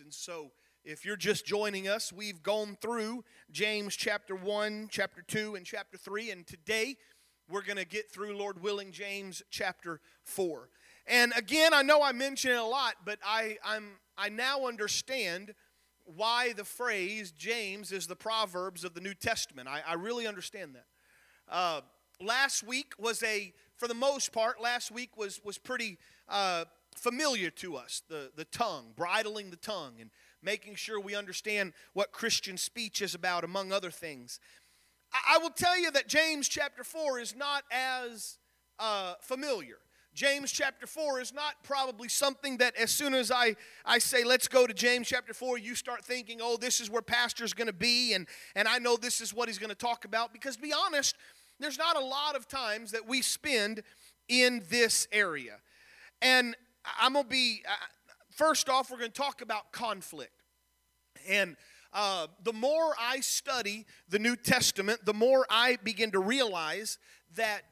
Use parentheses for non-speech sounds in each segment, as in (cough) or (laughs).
And so, if you're just joining us, we've gone through James chapter 1, chapter 2, and chapter 3. And today, we're going to get through, Lord willing, James chapter 4. And again, I know I mention it a lot, but I, I'm, I now understand why the phrase James is the Proverbs of the New Testament. I, I really understand that. Uh, last week was a, for the most part, last week was, was pretty uh, familiar to us the, the tongue, bridling the tongue, and making sure we understand what Christian speech is about, among other things. I, I will tell you that James chapter 4 is not as uh, familiar. James chapter 4 is not probably something that as soon as I, I say, let's go to James chapter 4, you start thinking, oh, this is where pastor's going to be, and, and I know this is what he's going to talk about. Because be honest, there's not a lot of times that we spend in this area. And I'm going to be, first off, we're going to talk about conflict. And uh, the more I study the New Testament, the more I begin to realize that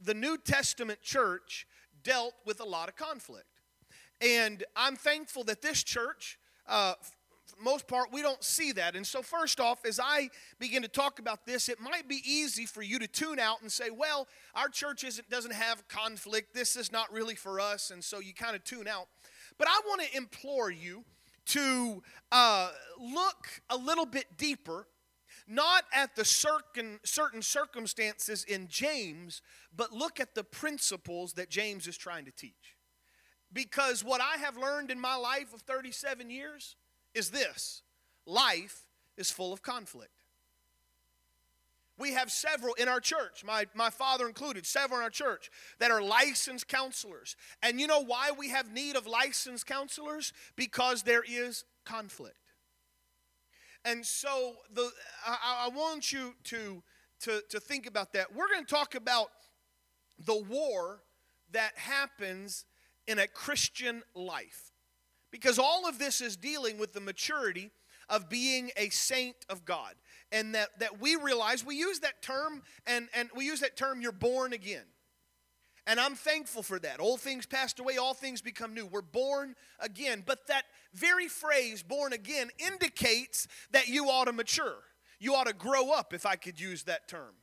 the New Testament church dealt with a lot of conflict. And I'm thankful that this church, uh, most part, we don't see that. And so, first off, as I begin to talk about this, it might be easy for you to tune out and say, well, our church isn't, doesn't have conflict. This is not really for us. And so you kind of tune out. But I want to implore you to uh, look a little bit deeper, not at the certain, certain circumstances in James, but look at the principles that James is trying to teach. Because what I have learned in my life of 37 years is this life is full of conflict. We have several in our church, my, my father included, several in our church that are licensed counselors. And you know why we have need of licensed counselors? Because there is conflict. And so the, I, I want you to, to, to think about that. We're going to talk about the war that happens in a Christian life. Because all of this is dealing with the maturity of being a saint of God. And that, that we realize we use that term, and, and we use that term, you're born again. And I'm thankful for that. Old things passed away, all things become new. We're born again. But that very phrase, born again, indicates that you ought to mature. You ought to grow up, if I could use that term.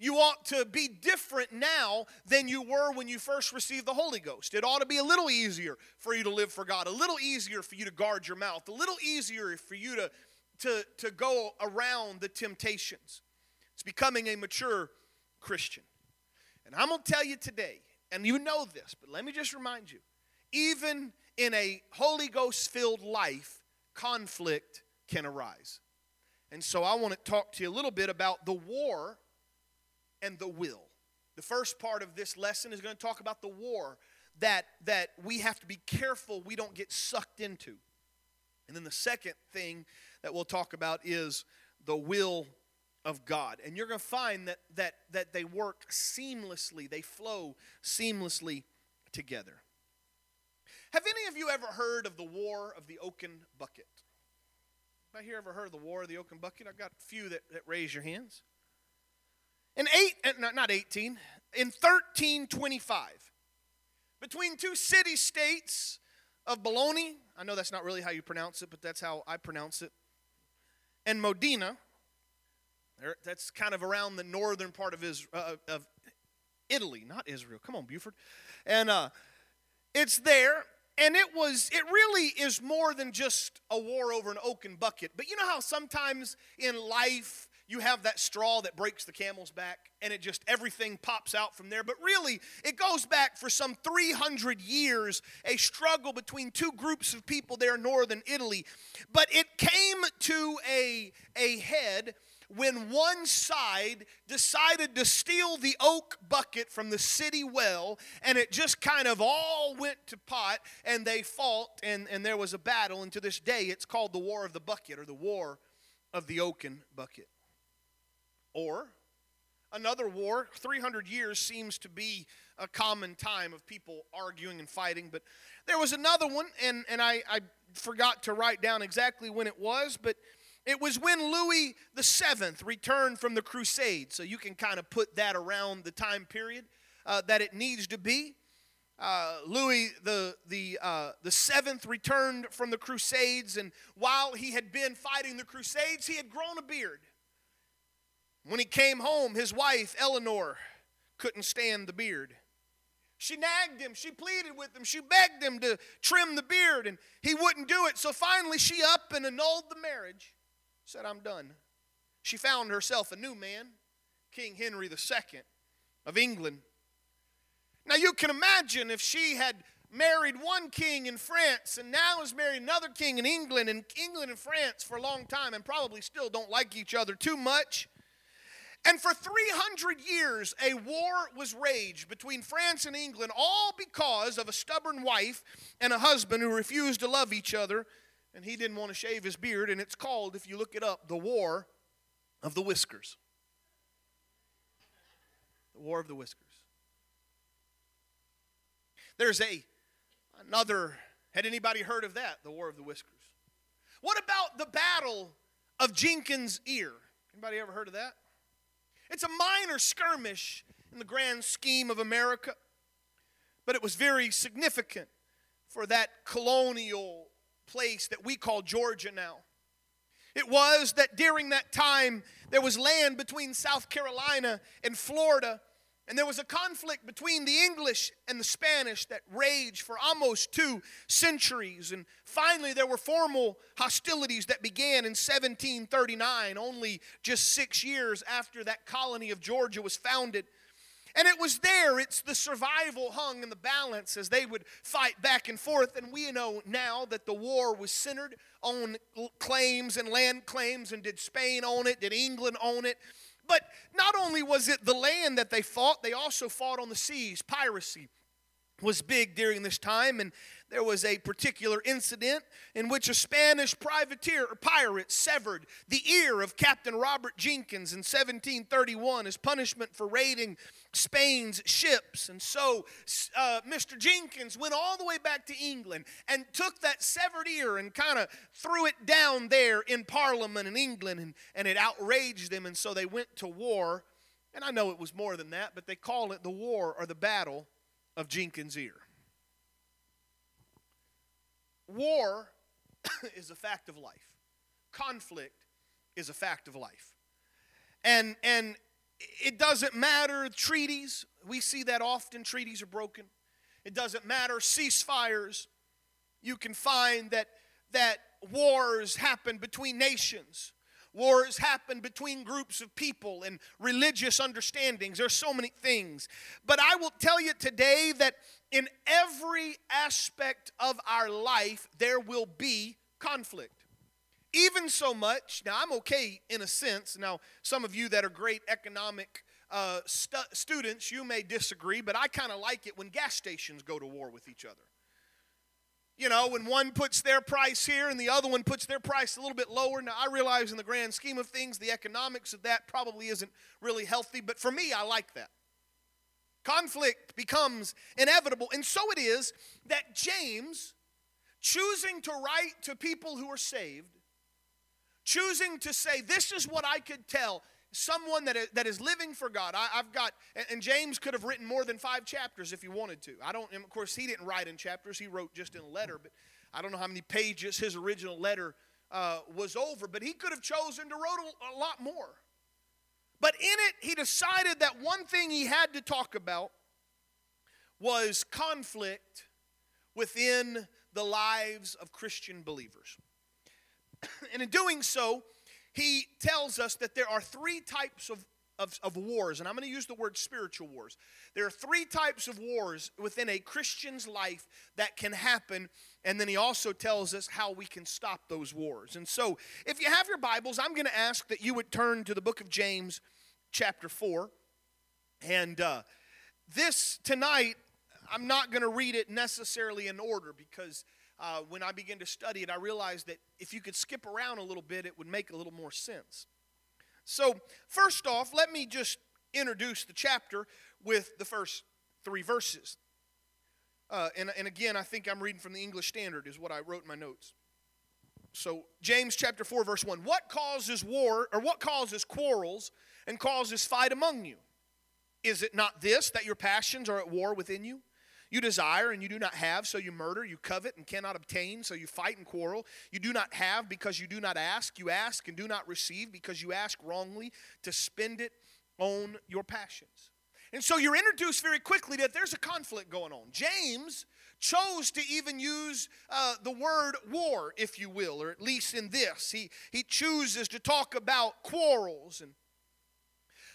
You ought to be different now than you were when you first received the Holy Ghost. It ought to be a little easier for you to live for God, a little easier for you to guard your mouth, a little easier for you to, to, to go around the temptations. It's becoming a mature Christian. And I'm going to tell you today, and you know this, but let me just remind you even in a Holy Ghost filled life, conflict can arise. And so I want to talk to you a little bit about the war and the will. The first part of this lesson is going to talk about the war that, that we have to be careful we don't get sucked into. And then the second thing that we'll talk about is the will of God. And you're going to find that, that, that they work seamlessly, they flow seamlessly together. Have any of you ever heard of the War of the Oaken Bucket? Anybody here ever heard of the War of the Oaken Bucket? I've got a few that, that raise your hands. In eight, uh, not 18, in 1325, between two city states of Bologna, I know that's not really how you pronounce it, but that's how I pronounce it, and Modena, that's kind of around the northern part of, Israel, uh, of Italy, not Israel. Come on, Buford. And uh, it's there, and it was, it really is more than just a war over an oaken bucket. But you know how sometimes in life, you have that straw that breaks the camel's back and it just everything pops out from there. But really it goes back for some 300 years a struggle between two groups of people there in northern italy. But it came to a, a head when one side decided to steal the oak bucket from the city well, and it just kind of all went to pot, and they fought, and, and there was a battle, and to this day it's called the War of the Bucket or the War of the Oaken Bucket. Or another war, 300 years seems to be a common time of people arguing and fighting, but there was another one, and, and I, I forgot to write down exactly when it was, but it was when Louis VII returned from the crusade, so you can kind of put that around the time period uh, that it needs to be. uh, Louis the, the, uh, the seventh returned from the Crusades, and while he had been fighting the Crusades, he had grown a beard. When he came home, his wife, Eleanor, couldn't stand the beard. She nagged him, she pleaded with him, she begged him to trim the beard, and he wouldn't do it. So finally, she up and annulled the marriage, said, I'm done. She found herself a new man, King Henry II of England. Now, you can imagine if she had married one king in France and now has married another king in England, and England and France for a long time and probably still don't like each other too much. And for 300 years, a war was raged between France and England, all because of a stubborn wife and a husband who refused to love each other, and he didn't want to shave his beard. And it's called, if you look it up, the War of the Whiskers. The War of the Whiskers. There's a another. Had anybody heard of that? The War of the Whiskers. What about the Battle of Jenkins' Ear? Anybody ever heard of that? It's a minor skirmish in the grand scheme of America, but it was very significant for that colonial place that we call Georgia now. It was that during that time there was land between South Carolina and Florida and there was a conflict between the English and the Spanish that raged for almost two centuries. And finally, there were formal hostilities that began in 1739, only just six years after that colony of Georgia was founded. And it was there, it's the survival hung in the balance as they would fight back and forth. And we know now that the war was centered on claims and land claims. And did Spain own it? Did England own it? But not only was it the land that they fought, they also fought on the seas. Piracy was big during this time, and there was a particular incident in which a Spanish privateer or pirate severed the ear of Captain Robert Jenkins in 1731 as punishment for raiding Spain's ships. And so uh, Mr. Jenkins went all the way back to England and took that severed ear and kind of threw it down there in Parliament in England, and, and it outraged them. And so they went to war. And I know it was more than that, but they call it the war or the battle of Jenkins' ear. War (coughs) is a fact of life. Conflict is a fact of life. And and it doesn't matter treaties. We see that often treaties are broken. It doesn't matter ceasefires. You can find that that wars happen between nations. Wars happen between groups of people and religious understandings. There's so many things. But I will tell you today that in every aspect of our life, there will be conflict. Even so much, now I'm okay in a sense. Now, some of you that are great economic uh, stu- students, you may disagree, but I kind of like it when gas stations go to war with each other you know, when one puts their price here and the other one puts their price a little bit lower. Now, I realize in the grand scheme of things, the economics of that probably isn't really healthy, but for me, I like that. Conflict becomes inevitable. And so it is that James, choosing to write to people who are saved, choosing to say, This is what I could tell someone that is, that is living for God. I, have got, and James could have written more than five chapters if he wanted to. I don't, of course, he didn't write in chapters, he wrote just in a letter, but I don't know how many pages his original letter uh, was over, but he could have chosen to write a, a lot more. But in it, he decided that one thing he had to talk about was conflict within the lives of Christian believers. (coughs) and in doing so, he tells us that there are three types of, of, of wars, and I'm going to use the word spiritual wars. There are three types of wars within a Christian's life that can happen, and then he also tells us how we can stop those wars. And so, if you have your Bibles, I'm going to ask that you would turn to the book of James, chapter 4. And uh, this tonight, I'm not going to read it necessarily in order because uh, when I began to study it, I realized that if you could skip around a little bit, it would make a little more sense. So, first off, let me just introduce the chapter with the first three verses. Uh, and, and again, I think I'm reading from the English Standard, is what I wrote in my notes. So, James chapter 4, verse 1. What causes war, or what causes quarrels and causes fight among you? Is it not this, that your passions are at war within you? You desire and you do not have, so you murder. You covet and cannot obtain, so you fight and quarrel. You do not have because you do not ask. You ask and do not receive because you ask wrongly to spend it on your passions. And so you're introduced very quickly that there's a conflict going on. James chose to even use uh, the word war, if you will, or at least in this. He, he chooses to talk about quarrels and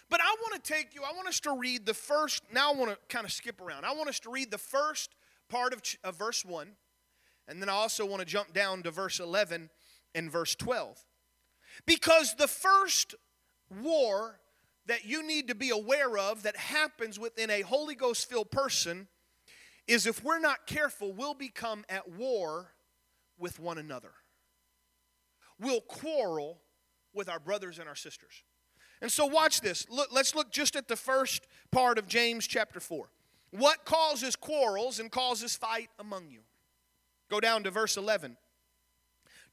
but I want to take you, I want us to read the first, now I want to kind of skip around. I want us to read the first part of, of verse 1, and then I also want to jump down to verse 11 and verse 12. Because the first war that you need to be aware of that happens within a Holy Ghost filled person is if we're not careful, we'll become at war with one another. We'll quarrel with our brothers and our sisters. And so watch this. Look, let's look just at the first part of James chapter 4. What causes quarrels and causes fight among you? Go down to verse 11.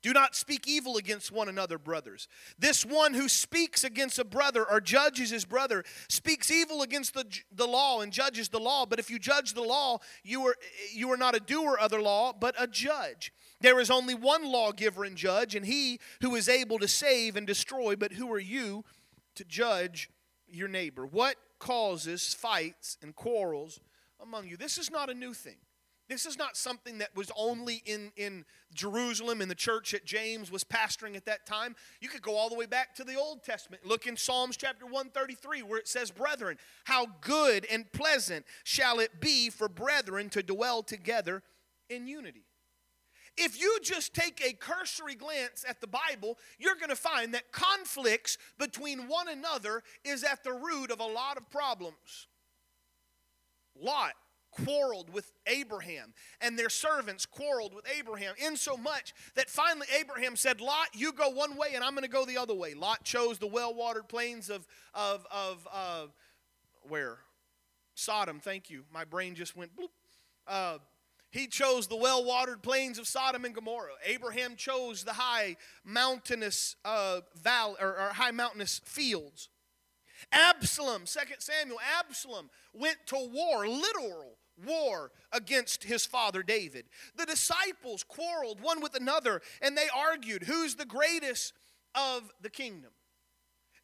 Do not speak evil against one another, brothers. This one who speaks against a brother or judges his brother speaks evil against the, the law and judges the law. But if you judge the law, you are, you are not a doer of the law, but a judge. There is only one lawgiver and judge, and he who is able to save and destroy. But who are you? To judge your neighbor. What causes fights and quarrels among you? This is not a new thing. This is not something that was only in, in Jerusalem in the church that James was pastoring at that time. You could go all the way back to the Old Testament. Look in Psalms chapter 133 where it says, Brethren, how good and pleasant shall it be for brethren to dwell together in unity. If you just take a cursory glance at the Bible, you're going to find that conflicts between one another is at the root of a lot of problems. Lot quarreled with Abraham, and their servants quarreled with Abraham, insomuch that finally Abraham said, Lot, you go one way, and I'm going to go the other way. Lot chose the well watered plains of, of, of uh, where? Sodom, thank you. My brain just went bloop. Uh, he chose the well watered plains of Sodom and Gomorrah. Abraham chose the high mountainous uh, valley or, or high mountainous fields. Absalom, 2 Samuel, Absalom went to war, literal war against his father David. The disciples quarreled one with another and they argued who's the greatest of the kingdom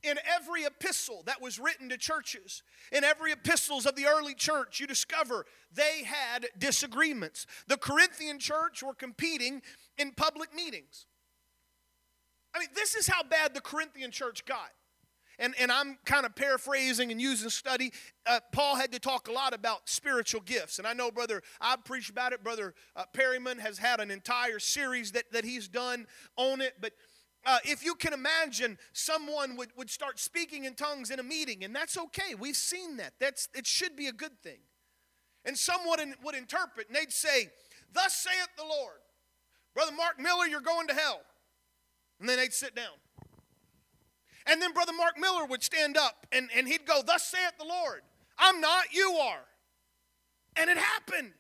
in every epistle that was written to churches, in every epistles of the early church, you discover they had disagreements. The Corinthian church were competing in public meetings. I mean, this is how bad the Corinthian church got. And, and I'm kind of paraphrasing and using study. Uh, Paul had to talk a lot about spiritual gifts. And I know, brother, I've preached about it. Brother uh, Perryman has had an entire series that, that he's done on it. But uh, if you can imagine someone would, would start speaking in tongues in a meeting and that's okay. We've seen that. That's it should be a good thing. And someone would, would interpret and they'd say thus saith the lord. Brother mark miller you're going to hell. And then they'd sit down. And then brother mark miller would stand up and, and he'd go thus saith the lord. I'm not you are. And it happened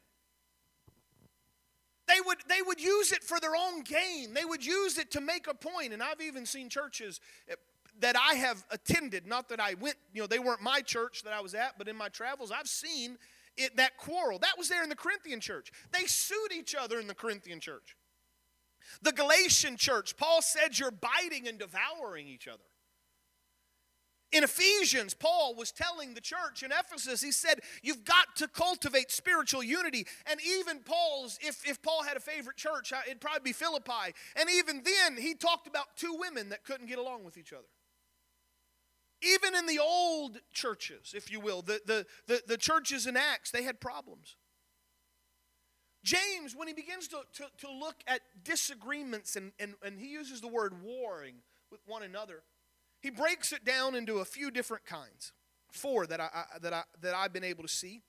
they would, they would use it for their own gain. They would use it to make a point. And I've even seen churches eh, that I have attended, not that I went, you know, they weren't my church that I was at, but in my travels, I've seen it, that quarrel. That was there in the Corinthian church. They sued each other in the Corinthian church. The Galatian church, Paul said, you're biting and devouring each other. In Ephesians, Paul was telling the church in Ephesus, he said, You've got to cultivate spiritual unity. And even Paul's, if, if Paul had a favorite church, it'd probably be Philippi. And even then, he talked about two women that couldn't get along with each other. Even in the old churches, if you will, the, the, the, the churches in Acts, they had problems. James, when he begins to, to, to look at disagreements and, and, and he uses the word warring with one another, he breaks it down into a few different kinds, four that, I, I, that, I, that I've been able to see.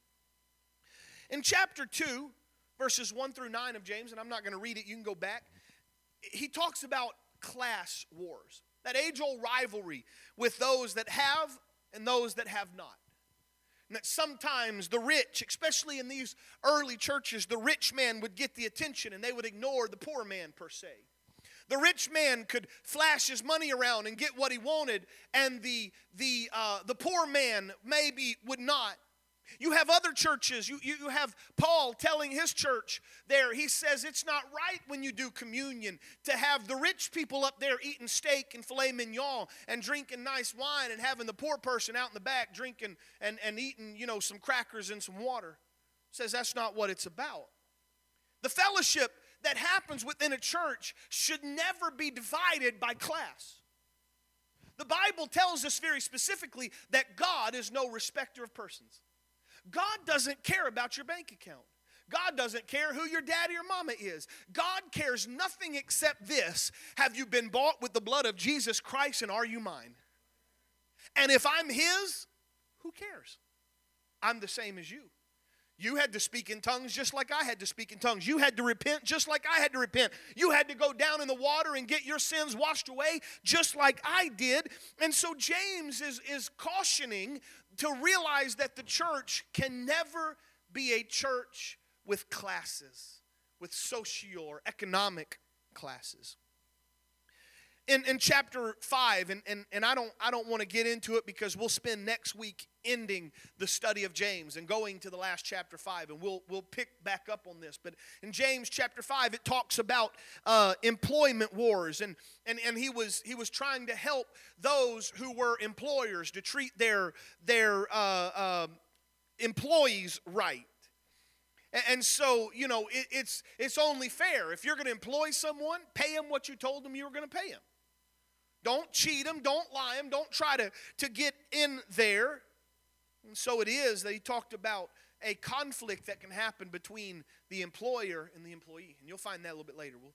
In chapter 2, verses 1 through 9 of James, and I'm not going to read it, you can go back, he talks about class wars, that age old rivalry with those that have and those that have not. And that sometimes the rich, especially in these early churches, the rich man would get the attention and they would ignore the poor man per se. The rich man could flash his money around and get what he wanted, and the, the, uh, the poor man maybe would not. You have other churches. You, you have Paul telling his church there, he says it's not right when you do communion to have the rich people up there eating steak and filet mignon and drinking nice wine and having the poor person out in the back drinking and, and eating, you know, some crackers and some water. Says that's not what it's about. The fellowship that happens within a church should never be divided by class. The Bible tells us very specifically that God is no respecter of persons. God doesn't care about your bank account. God doesn't care who your daddy or mama is. God cares nothing except this Have you been bought with the blood of Jesus Christ and are you mine? And if I'm His, who cares? I'm the same as you. You had to speak in tongues just like I had to speak in tongues. You had to repent just like I had to repent. You had to go down in the water and get your sins washed away just like I did. And so James is, is cautioning to realize that the church can never be a church with classes, with social or economic classes in, in chapter 5 and, and, and i don't i don't want to get into it because we'll spend next week ending the study of james and going to the last chapter 5 and we'll we'll pick back up on this but in james chapter 5 it talks about uh, employment wars and, and and he was he was trying to help those who were employers to treat their their uh, uh, employees right and so, you know, it, it's, it's only fair. If you're going to employ someone, pay them what you told them you were going to pay them. Don't cheat them, don't lie them, don't try to, to get in there. And so it is that he talked about a conflict that can happen between the employer and the employee. And you'll find that a little bit later. We'll,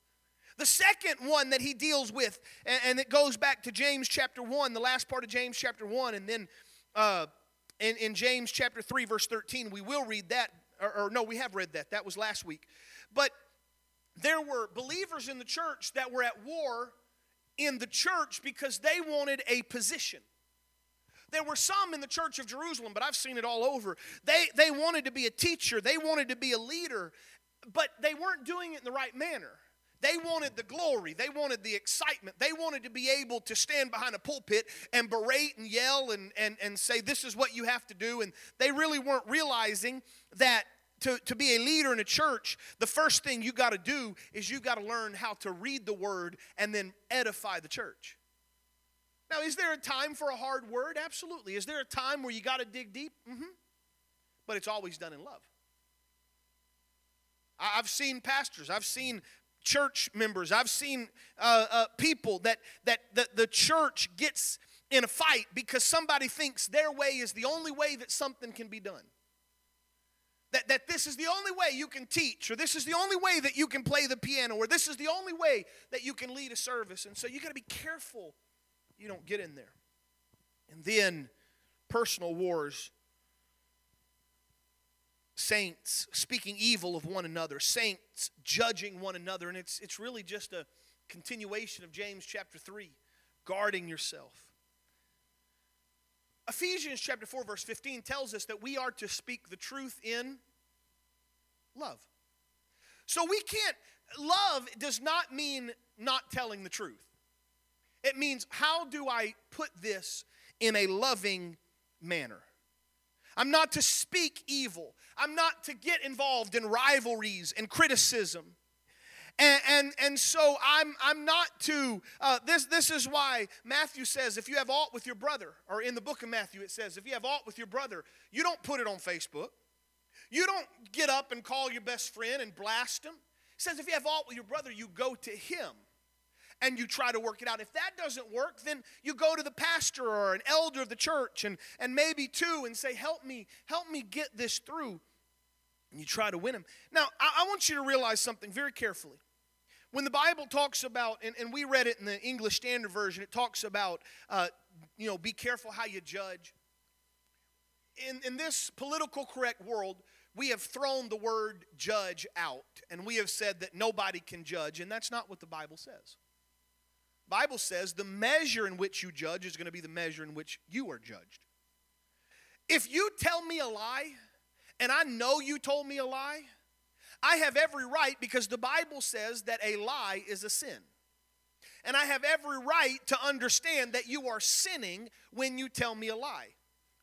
the second one that he deals with, and, and, it goes back to James chapter 1, the last part of James chapter 1, and then uh, in, in James chapter 3, verse 13, we will read that. Or, or no, we have read that. That was last week. But there were believers in the church that were at war in the church because they wanted a position. There were some in the church of Jerusalem, but I've seen it all over. They, they wanted to be a teacher, they wanted to be a leader, but they weren't doing it in the right manner. They wanted the glory. They wanted the excitement. They wanted to be able to stand behind a pulpit and berate and yell and, and, and say, This is what you have to do. And they really weren't realizing that to, to be a leader in a church, the first thing you got to do is you got to learn how to read the word and then edify the church. Now, is there a time for a hard word? Absolutely. Is there a time where you got to dig deep? Mm-hmm. But it's always done in love. I've seen pastors, I've seen church members, I've seen uh, uh, people that, that, that the church gets in a fight because somebody thinks their way is the only way that something can be done that, that this is the only way you can teach, or this is the only way that you can play the piano, or this is the only way that you can lead a service. And so you got to be careful you don't get in there. And then personal wars, saints speaking evil of one another, saints judging one another. And it's, it's really just a continuation of James chapter 3, guarding yourself. Ephesians chapter 4 verse 15 tells us that we are to speak the truth in love. So we can't love does not mean not telling the truth. It means how do I put this in a loving manner? I'm not to speak evil. I'm not to get involved in rivalries and criticism. And, and, and so I'm, I'm not to, uh, this, this is why Matthew says if you have aught with your brother, or in the book of Matthew it says, if you have aught with your brother, you don't put it on Facebook. You don't get up and call your best friend and blast him. It says if you have aught with your brother, you go to him and you try to work it out. If that doesn't work, then you go to the pastor or an elder of the church and, and maybe two and say, help me, help me get this through. And you try to win them. Now, I, I want you to realize something very carefully. When the Bible talks about, and, and we read it in the English Standard Version, it talks about, uh, you know, be careful how you judge. In, in this political correct world, we have thrown the word judge out, and we have said that nobody can judge, and that's not what the Bible says. Bible says the measure in which you judge is going to be the measure in which you are judged. If you tell me a lie, and I know you told me a lie, I have every right because the Bible says that a lie is a sin. And I have every right to understand that you are sinning when you tell me a lie.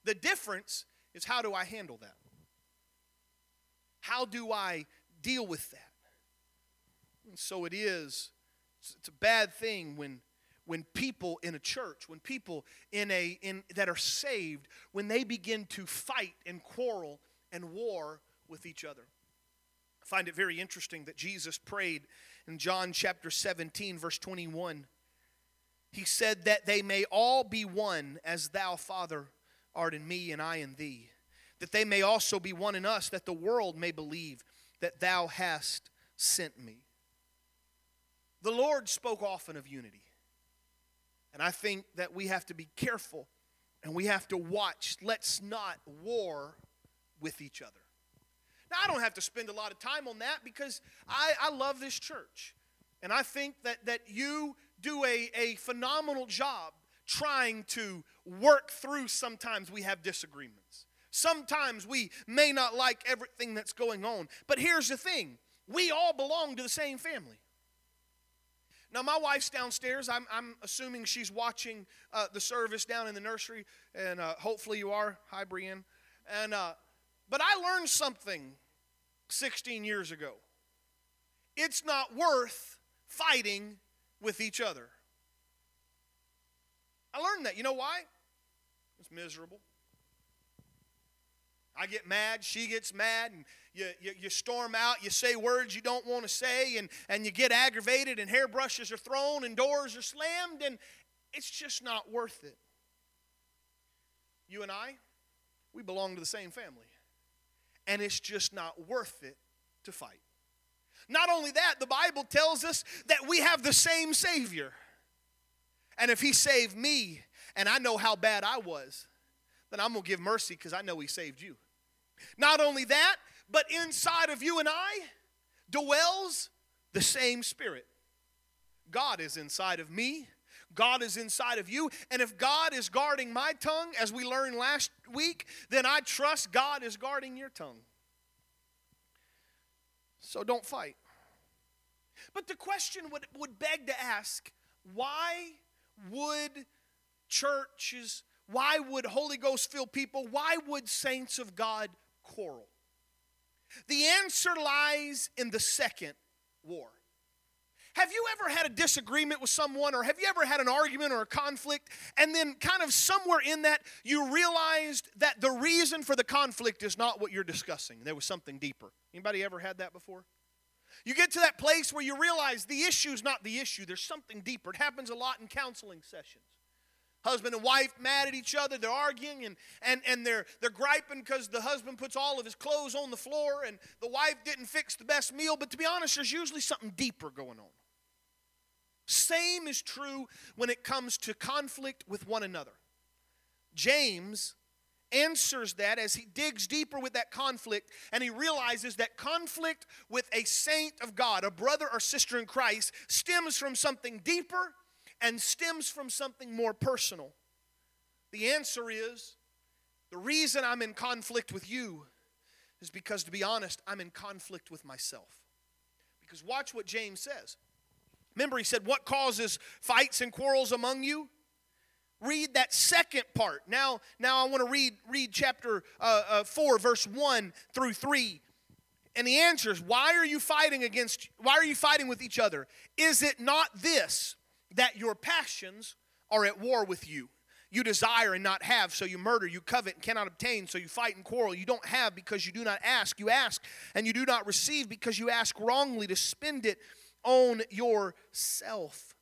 The difference is how do I handle that? How do I deal with that? And so it is, it's a bad thing when when people in a church, when people in a in that are saved, when they begin to fight and quarrel and war with each other. I find it very interesting that Jesus prayed in John chapter 17 verse 21. He said that they may all be one as thou father art in me and I in thee that they may also be one in us that the world may believe that thou hast sent me. The Lord spoke often of unity. And I think that we have to be careful and we have to watch. Let's not war with each other. Now, I don't have to spend a lot of time on that because I, I love this church. And I think that, that you do a, a phenomenal job trying to work through sometimes we have disagreements. Sometimes we may not like everything that's going on. But here's the thing we all belong to the same family. Now, my wife's downstairs. I'm, I'm assuming she's watching uh, the service down in the nursery, and uh, hopefully you are. Hi, Brienne. And, uh, but I learned something 16 years ago. It's not worth fighting with each other. I learned that. You know why? It's miserable. I get mad, she gets mad, and you, you, you, storm out, you say words you don't want to say, and, and you get aggravated, and hairbrushes are thrown, and doors are slammed, and it's just not worth it. You and I, we belong to the same family, and it's just not worth it to fight. Not only that, the Bible tells us that we have the same Savior. And if He saved me, and I know how bad I was, then I'm going to give mercy because I know He saved you. Not only that, but inside of you and I dwells the same Spirit. God is inside of me. God is inside of you. And if God is guarding my tongue, as we learned last week, then I trust God is guarding your tongue. So don't fight. But the question would, would beg to ask why would churches why would Holy Ghost filled people, why would saints of God quarrel? The answer lies in the second war. Have you ever had a disagreement with someone, or have you ever had an argument or a conflict, and then kind of somewhere in that you realized that the reason for the conflict is not what you're discussing? There was something deeper. Anybody ever had that before? You get to that place where you realize the issue is not the issue, there's something deeper. It happens a lot in counseling sessions husband and wife mad at each other they're arguing and, and, and they're, they're griping because the husband puts all of his clothes on the floor and the wife didn't fix the best meal. But to be honest there's usually something deeper going on. Same is true when it comes to conflict with one another. James answers that as he digs deeper with that conflict and he realizes that conflict with a saint of god a brother or sister in christ stems from something deeper and stems from something more personal? The answer is the reason I'm in conflict with you is because, to be honest, I'm in conflict with myself. Because watch what James says. Remember, he said, What causes fights and quarrels among you? Read that second part. Now, now I want to read, read chapter uh, uh, 4, verse 1 through 3. And the answer is, why are you fighting against, why are you fighting with each other? Is it not this? That your passions are at war with you. You desire and not have, so you murder. You covet and cannot obtain, so you fight and quarrel. You don't have because you do not ask. You ask and you do not receive because you ask wrongly to spend it on yourself.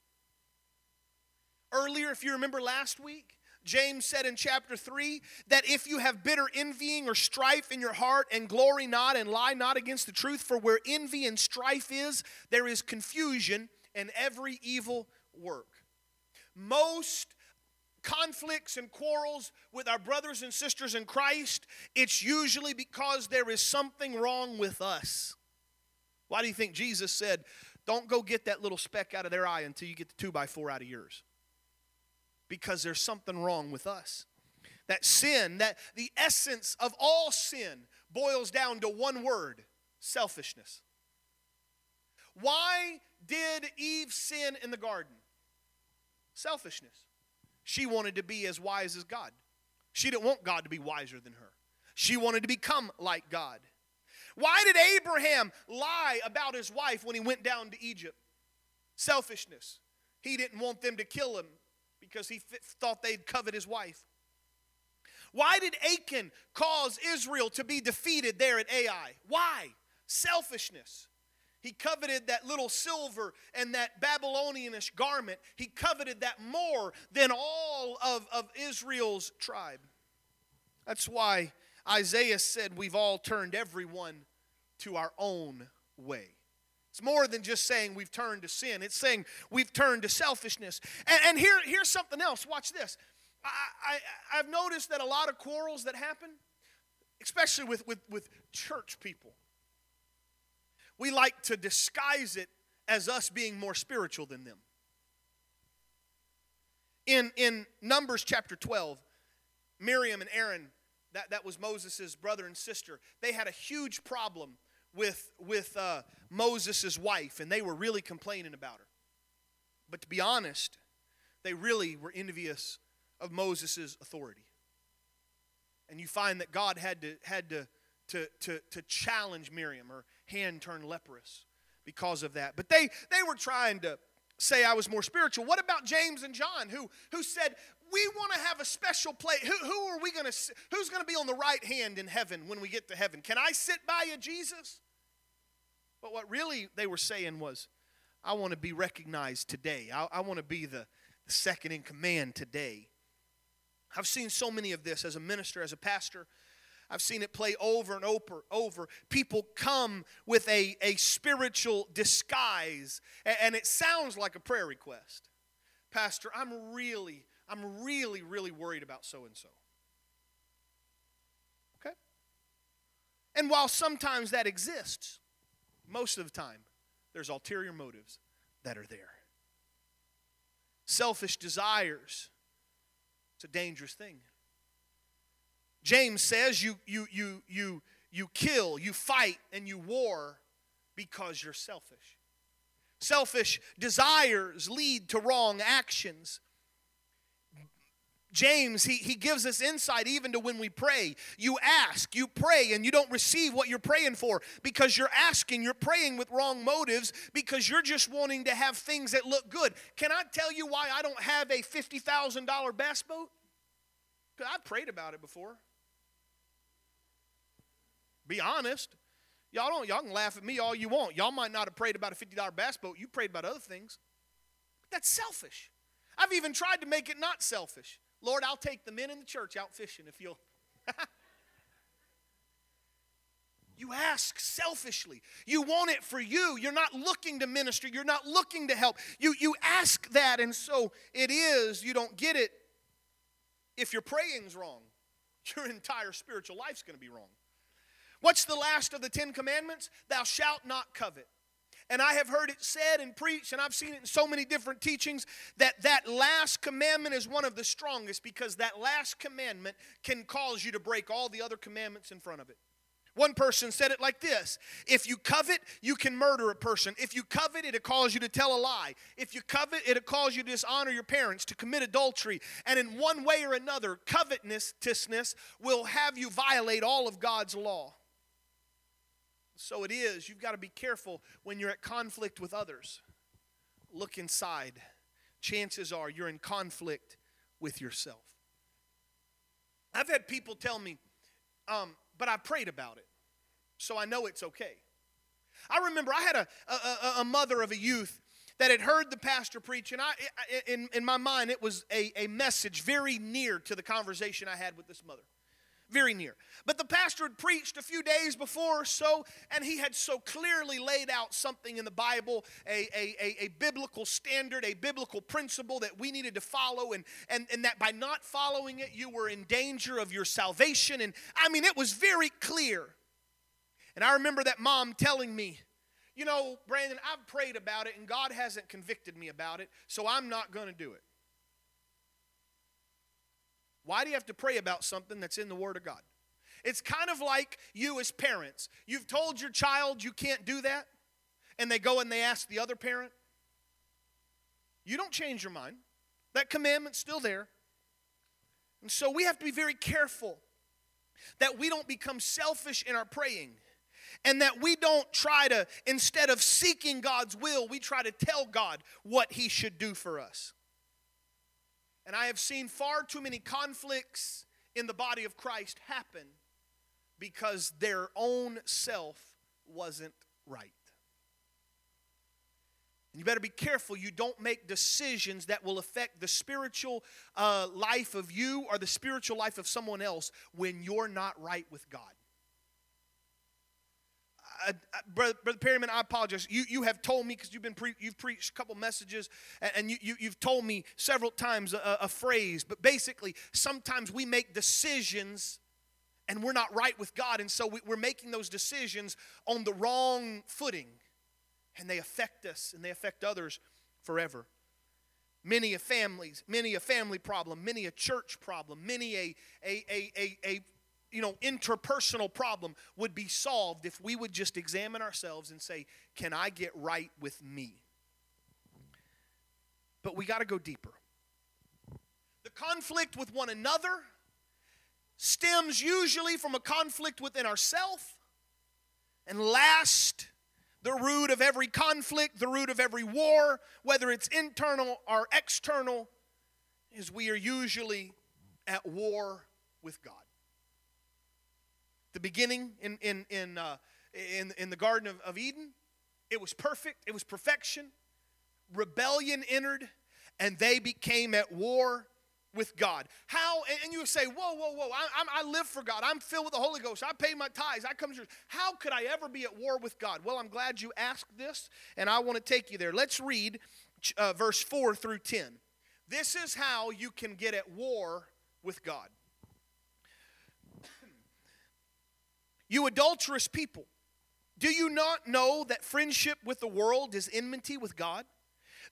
Earlier, if you remember last week, James said in chapter 3 that if you have bitter envying or strife in your heart and glory not and lie not against the truth, for where envy and strife is, there is confusion and every evil work. Most conflicts and quarrels with our brothers and sisters in Christ, it's usually because there is something wrong with us. Why do you think Jesus said, Don't go get that little speck out of their eye until you get the two by four out of yours? Because there's something wrong with us. That sin, that the essence of all sin boils down to one word selfishness. Why did Eve sin in the garden? Selfishness. She wanted to be as wise as God. She didn't want God to be wiser than her. She wanted to become like God. Why did Abraham lie about his wife when he went down to Egypt? Selfishness. He didn't want them to kill him because he thought they'd covet his wife. Why did Achan cause Israel to be defeated there at Ai? Why? Selfishness. He coveted that little silver and that Babylonianish garment. He coveted that more than all of, of Israel's tribe. That's why Isaiah said, We've all turned everyone to our own way. It's more than just saying we've turned to sin, it's saying we've turned to selfishness. And, and here, here's something else. Watch this. I, I, have noticed that a lot of quarrels that happen, especially with, with, with church people, we like to disguise it as us being more spiritual than them. In, in Numbers chapter 12, Miriam and Aaron, that, that was Moses' brother and sister, they had a huge problem with, with uh, Moses' wife, and they were really complaining about her. But to be honest, they really were envious of Moses' authority. And you find that God had to, had to, to, to, to challenge Miriam. Her hand turned leprous because of that. But they, they were trying to say I was more spiritual. What about James and John who, who said, we want to have a special place. Who, who are we going to, who's going to be on the right hand in heaven when we get to heaven? Can I sit by you, Jesus? But what really they were saying was, I want to be recognized today. I, I want to be the, the second in command today. I've seen so many of this as a minister, as a pastor. I've seen it play over and over, over. People come with a, a spiritual disguise, and, it sounds like a prayer request. Pastor, I'm really, I'm really, really worried about so and so. Okay? And while sometimes that exists, most of the time, there's ulterior motives that are there. Selfish desires it's a dangerous thing. James says you, you, you, you, you kill, you fight, and you war because you're selfish. Selfish desires lead to wrong actions. James, he, he gives us insight even to when we pray. You ask, you pray, and you don't receive what you're praying for because you're asking, you're praying with wrong motives because you're just wanting to have things that look good. Can I tell you why I don't have a $50,000 bass boat? Because I've prayed about it before. Be honest. Y'all don't y'all can laugh at me all you want. Y'all might not have prayed about a $50 bass boat. You prayed about other things. But that's selfish. I've even tried to make it not selfish. Lord, I'll take the men in the church out fishing if you'll. (laughs) you ask selfishly. You want it for you. You're not looking to minister. You're not looking to help. You, you ask that, and so it is. You don't get it. If your praying's wrong, (laughs) your entire spiritual life's going to be wrong. What's the last of the Ten Commandments? Thou shalt not covet. And I have heard it said and preached, and I've seen it in so many different teachings, that that last commandment is one of the strongest because that last commandment can cause you to break all the other commandments in front of it. One person said it like this If you covet, you can murder a person. If you covet, it'll cause you to tell a lie. If you covet, it'll cause you to dishonor your parents, to commit adultery. And in one way or another, covetousness will have you violate all of God's law. So it is. You've got to be careful when you're at conflict with others. Look inside. Chances are you're in conflict with yourself. I've had people tell me, um, but I prayed about it, so I know it's okay. I remember I had a, a, a mother of a youth that had heard the pastor preach, and I, in, in my mind, it was a, a message very near to the conversation I had with this mother very near. But the pastor had preached a few days before or so, and he had so clearly laid out something in the Bible, a, a, a, a, biblical standard, a biblical principle that we needed to follow, and, and, and that by not following it, you were in danger of your salvation. And I mean, it was very clear. And I remember that mom telling me, you know, Brandon, I've prayed about it, and God hasn't convicted me about it, so I'm not going to do it. Why do you have to pray about something that's in the Word of God? It's kind of like you as parents. You've told your child you can't do that, and they go and they ask the other parent. You don't change your mind. That commandment's still there. And so we have to be very careful that we don't become selfish in our praying and that we don't try to, instead of seeking God's will, we try to tell God what He should do for us. And I have seen far too many conflicts in the body of Christ happen because their own self wasn't right. And you better be careful you don't make decisions that will affect the spiritual uh, life of you or the spiritual life of someone else when you're not right with God. Uh, Brother, Brother Perryman, I apologize. You, you have told me because you've been pre- you've preached a couple messages, and, and you, you have told me several times a, a phrase. But basically, sometimes we make decisions, and we're not right with God, and so we, we're making those decisions on the wrong footing, and they affect us and they affect others forever. Many a families, many a family problem, many a church problem, many a a a a, a you know, interpersonal problem would be solved if we would just examine ourselves and say, Can I get right with me? But we got to go deeper. The conflict with one another stems usually from a conflict within ourselves. And last, the root of every conflict, the root of every war, whether it's internal or external, is we are usually at war with God the beginning in, in, in, uh, in, in the Garden of, of Eden, it was perfect, it was perfection. Rebellion entered, and they became at war with God. How, and you say, whoa, whoa, whoa, I, I, live for God. I'm filled with the Holy Ghost. I pay my tithes. I come to church. How could I ever be at war with God? Well, I'm glad you asked this, and I want to take you there. Let's read uh, verse 4 through 10. This is how you can get at war with God. You adulterous people, do you not know that friendship with the world is enmity with God?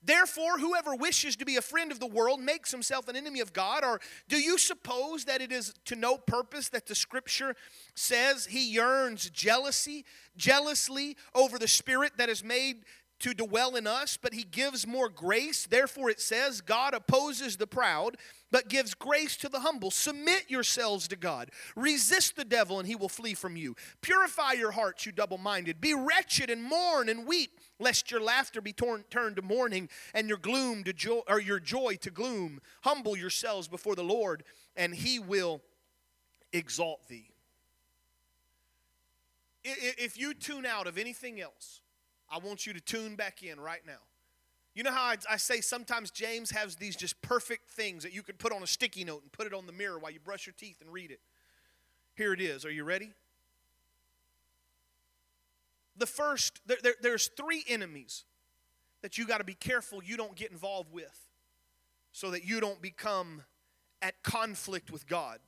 Therefore, whoever wishes to be a friend of the world makes himself an enemy of God. Or do you suppose that it is to no purpose that the scripture says he yearns jealousy, jealously over the spirit that is made to dwell in us, but he gives more grace. Therefore, it says, God opposes the proud, but gives grace to the humble. Submit yourselves to God. Resist the devil, and he will flee from you. Purify your hearts, you double minded. Be wretched and mourn and weep, lest your laughter be torn, turned to mourning and your gloom to joy, or your joy to gloom. Humble yourselves before the Lord, and he will exalt thee. If you tune out of anything else, I want you to tune back in right now. You know how I, I, say sometimes James has these just perfect things that you could put on a sticky note and put it on the mirror while you brush your teeth and read it. Here it is. Are you ready? The first, there, there, there's three enemies that you got to be careful you don't get involved with so that you don't become at conflict with God.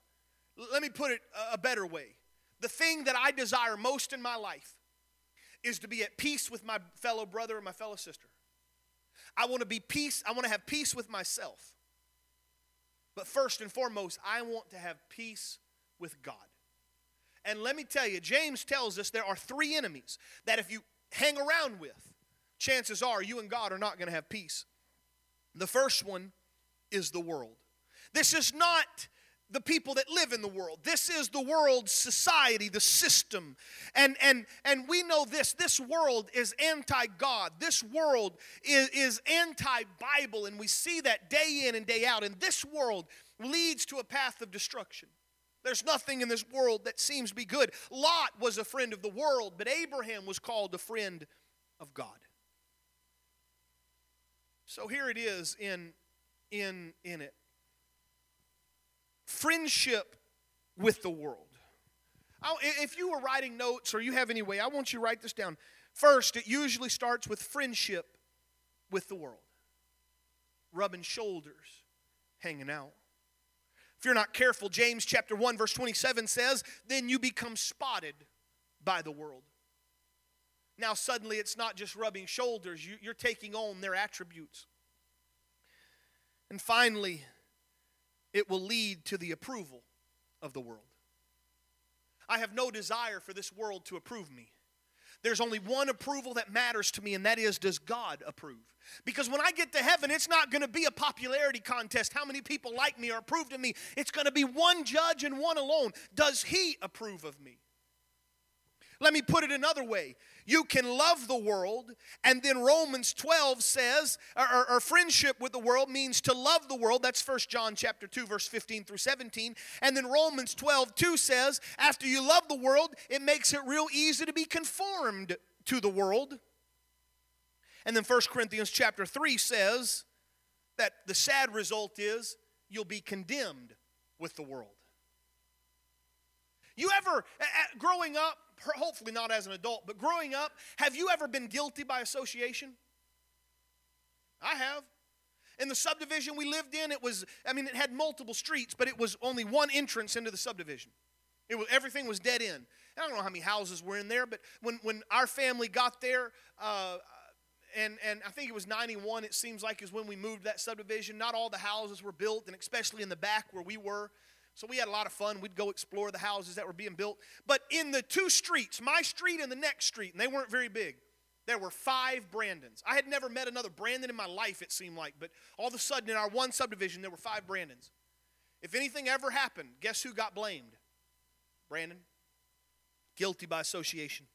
Let me put it a better way. The thing that I desire most in my life is to be at peace with my fellow brother and my fellow sister. I want to be peace, I want to have peace with myself. But first and foremost, I want to have peace with God. And let me tell you, James tells us there are three enemies that if you hang around with, chances are you and God are not going to have peace. The first one is the world. This is not the people that live in the world. This is the world's society, the system. And and and we know this. This world is anti-God. This world is, is anti-Bible, and we see that day in and day out. And this world leads to a path of destruction. There's nothing in this world that seems to be good. Lot was a friend of the world, but Abraham was called a friend of God. So here it is in in in it friendship with the world. if you were writing notes or you have any way, I want you to write this down. First, it usually starts with friendship with the world, rubbing shoulders, hanging out. If you're not careful, James chapter 1 verse 27 says, "Then you become spotted by the world." Now suddenly it's not just rubbing shoulders, you're taking on their attributes. And finally, it will lead to the approval of the world. I have no desire for this world to approve me. There's only one approval that matters to me, and that is does God approve? Because when I get to heaven, it's not going to be a popularity contest, how many people like me or approve of me. It's going to be one judge and one alone. Does He approve of me? Let me put it another way. You can love the world, and then Romans 12 says, or, or, friendship with the world means to love the world. That's 1 John chapter 2, verse 15 through 17. And then Romans 12, 2 says, after you love the world, it makes it real easy to be conformed to the world. And then 1 Corinthians chapter 3 says that the sad result is you'll be condemned with the world. You ever, growing up, hopefully not as an adult, but growing up, have you ever been guilty by association? I have. In the subdivision we lived in, it was, I mean, it had multiple streets, but it was only one entrance into the subdivision. It was, everything was dead end. I don't know how many houses were in there, but when, when our family got there, uh, and, and I think it was 91, it seems like, is when we moved that subdivision. Not all the houses were built, and especially in the back where we were, so we had a lot of fun. We'd go explore the houses that were being built. But in the two streets, my street and the next street, and they weren't very big, there were five Brandons. I had never met another Brandon in my life, it seemed like, but all of a sudden in our one subdivision, there were five Brandons. If anything ever happened, guess who got blamed? Brandon. Guilty by association.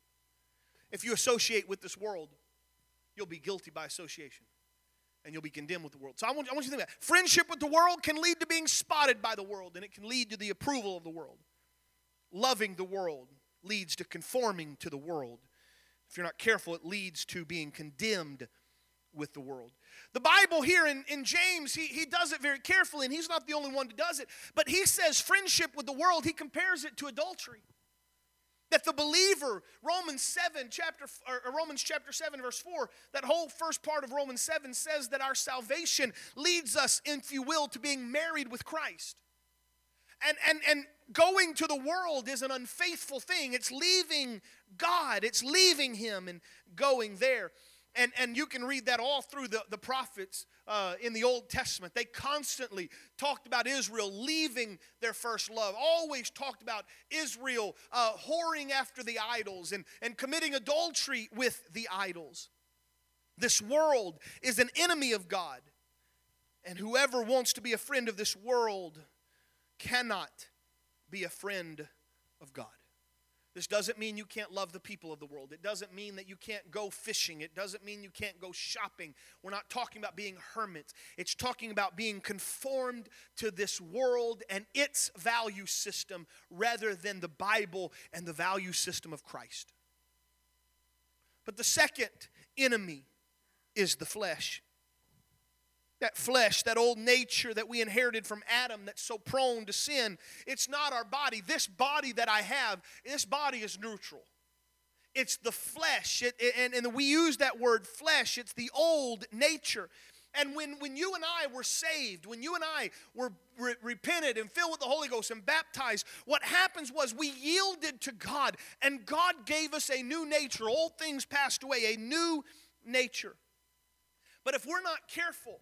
If you associate with this world, you'll be guilty by association and you'll be condemned with the world. So I want, I want you to think about it. Friendship with the world can lead to being spotted by the world, and it can lead to the approval of the world. Loving the world leads to conforming to the world. If you're not careful, it leads to being condemned with the world. The Bible here in, in James, he, he does it very carefully, and he's not the only one who does it, but he says friendship with the world, he compares it to adultery. That the believer, Romans 7, chapter, or Romans chapter 7, verse 4, that whole first part of Romans 7 says that our salvation leads us, if you will, to being married with Christ. And, and, and going to the world is an unfaithful thing. It's leaving God, it's leaving Him and going there. And, and you can read that all through the, the prophets uh, in the Old Testament. They constantly talked about Israel leaving their first love, always talked about Israel uh, whoring after the idols and, and committing adultery with the idols. This world is an enemy of God, and whoever wants to be a friend of this world cannot be a friend of God. This doesn't mean you can't love the people of the world. It doesn't mean that you can't go fishing. It doesn't mean you can't go shopping. We're not talking about being hermits. It's talking about being conformed to this world and its value system rather than the Bible and the value system of Christ. But the second enemy is the flesh that flesh, that old nature that we inherited from Adam that's so prone to sin. It's not our body. This body that I have, this body is neutral. It's the flesh. It, and, and we use that word flesh, it's the old nature. And when, when you and I were saved, when you and I were re- repented and filled with the Holy Ghost and baptized, what happens was we yielded to God, and God gave us a new nature. Old things passed away, a new nature. But if we're not careful,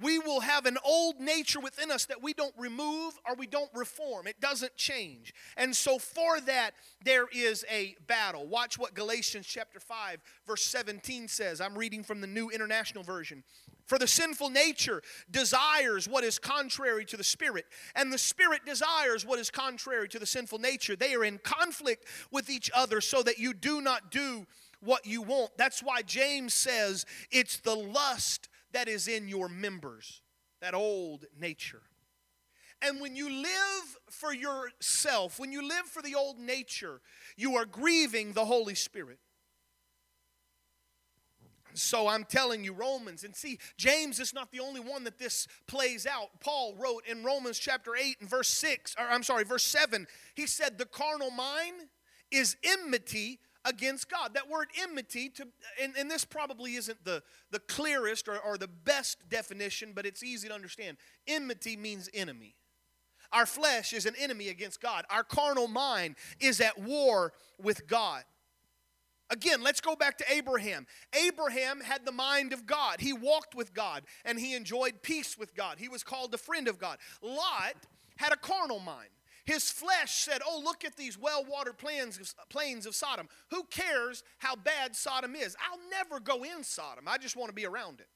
we will have an old nature within us that we don't remove or we don't reform. It doesn't change. And so, for that, there is a battle. Watch what Galatians chapter 5, verse 17 says. I'm reading from the New International Version. For the sinful nature desires what is contrary to the spirit, and the spirit desires what is contrary to the sinful nature. They are in conflict with each other so that you do not do what you want. That's why James says it's the lust that is in your members, that old nature. And when you live for yourself, when you live for the old nature, you are grieving the Holy Spirit. So I'm telling you, Romans, and see, James is not the only one that this plays out. Paul wrote in Romans chapter 8 and verse 6, or I'm sorry, verse 7, he said, The carnal mind is enmity against God. That word enmity, to, and, and this probably isn't the, the clearest or, or the best definition, but it's easy to understand. Enmity means enemy. Our flesh is an enemy against God. Our carnal mind is at war with God. Again, let's go back to Abraham. Abraham had the mind of God. He walked with God and he enjoyed peace with God. He was called the friend of God. Lot had a carnal mind. His flesh said, Oh, look at these well watered plains, of Sodom. Who cares how bad Sodom is? I'll never go in Sodom. I just want to be around it.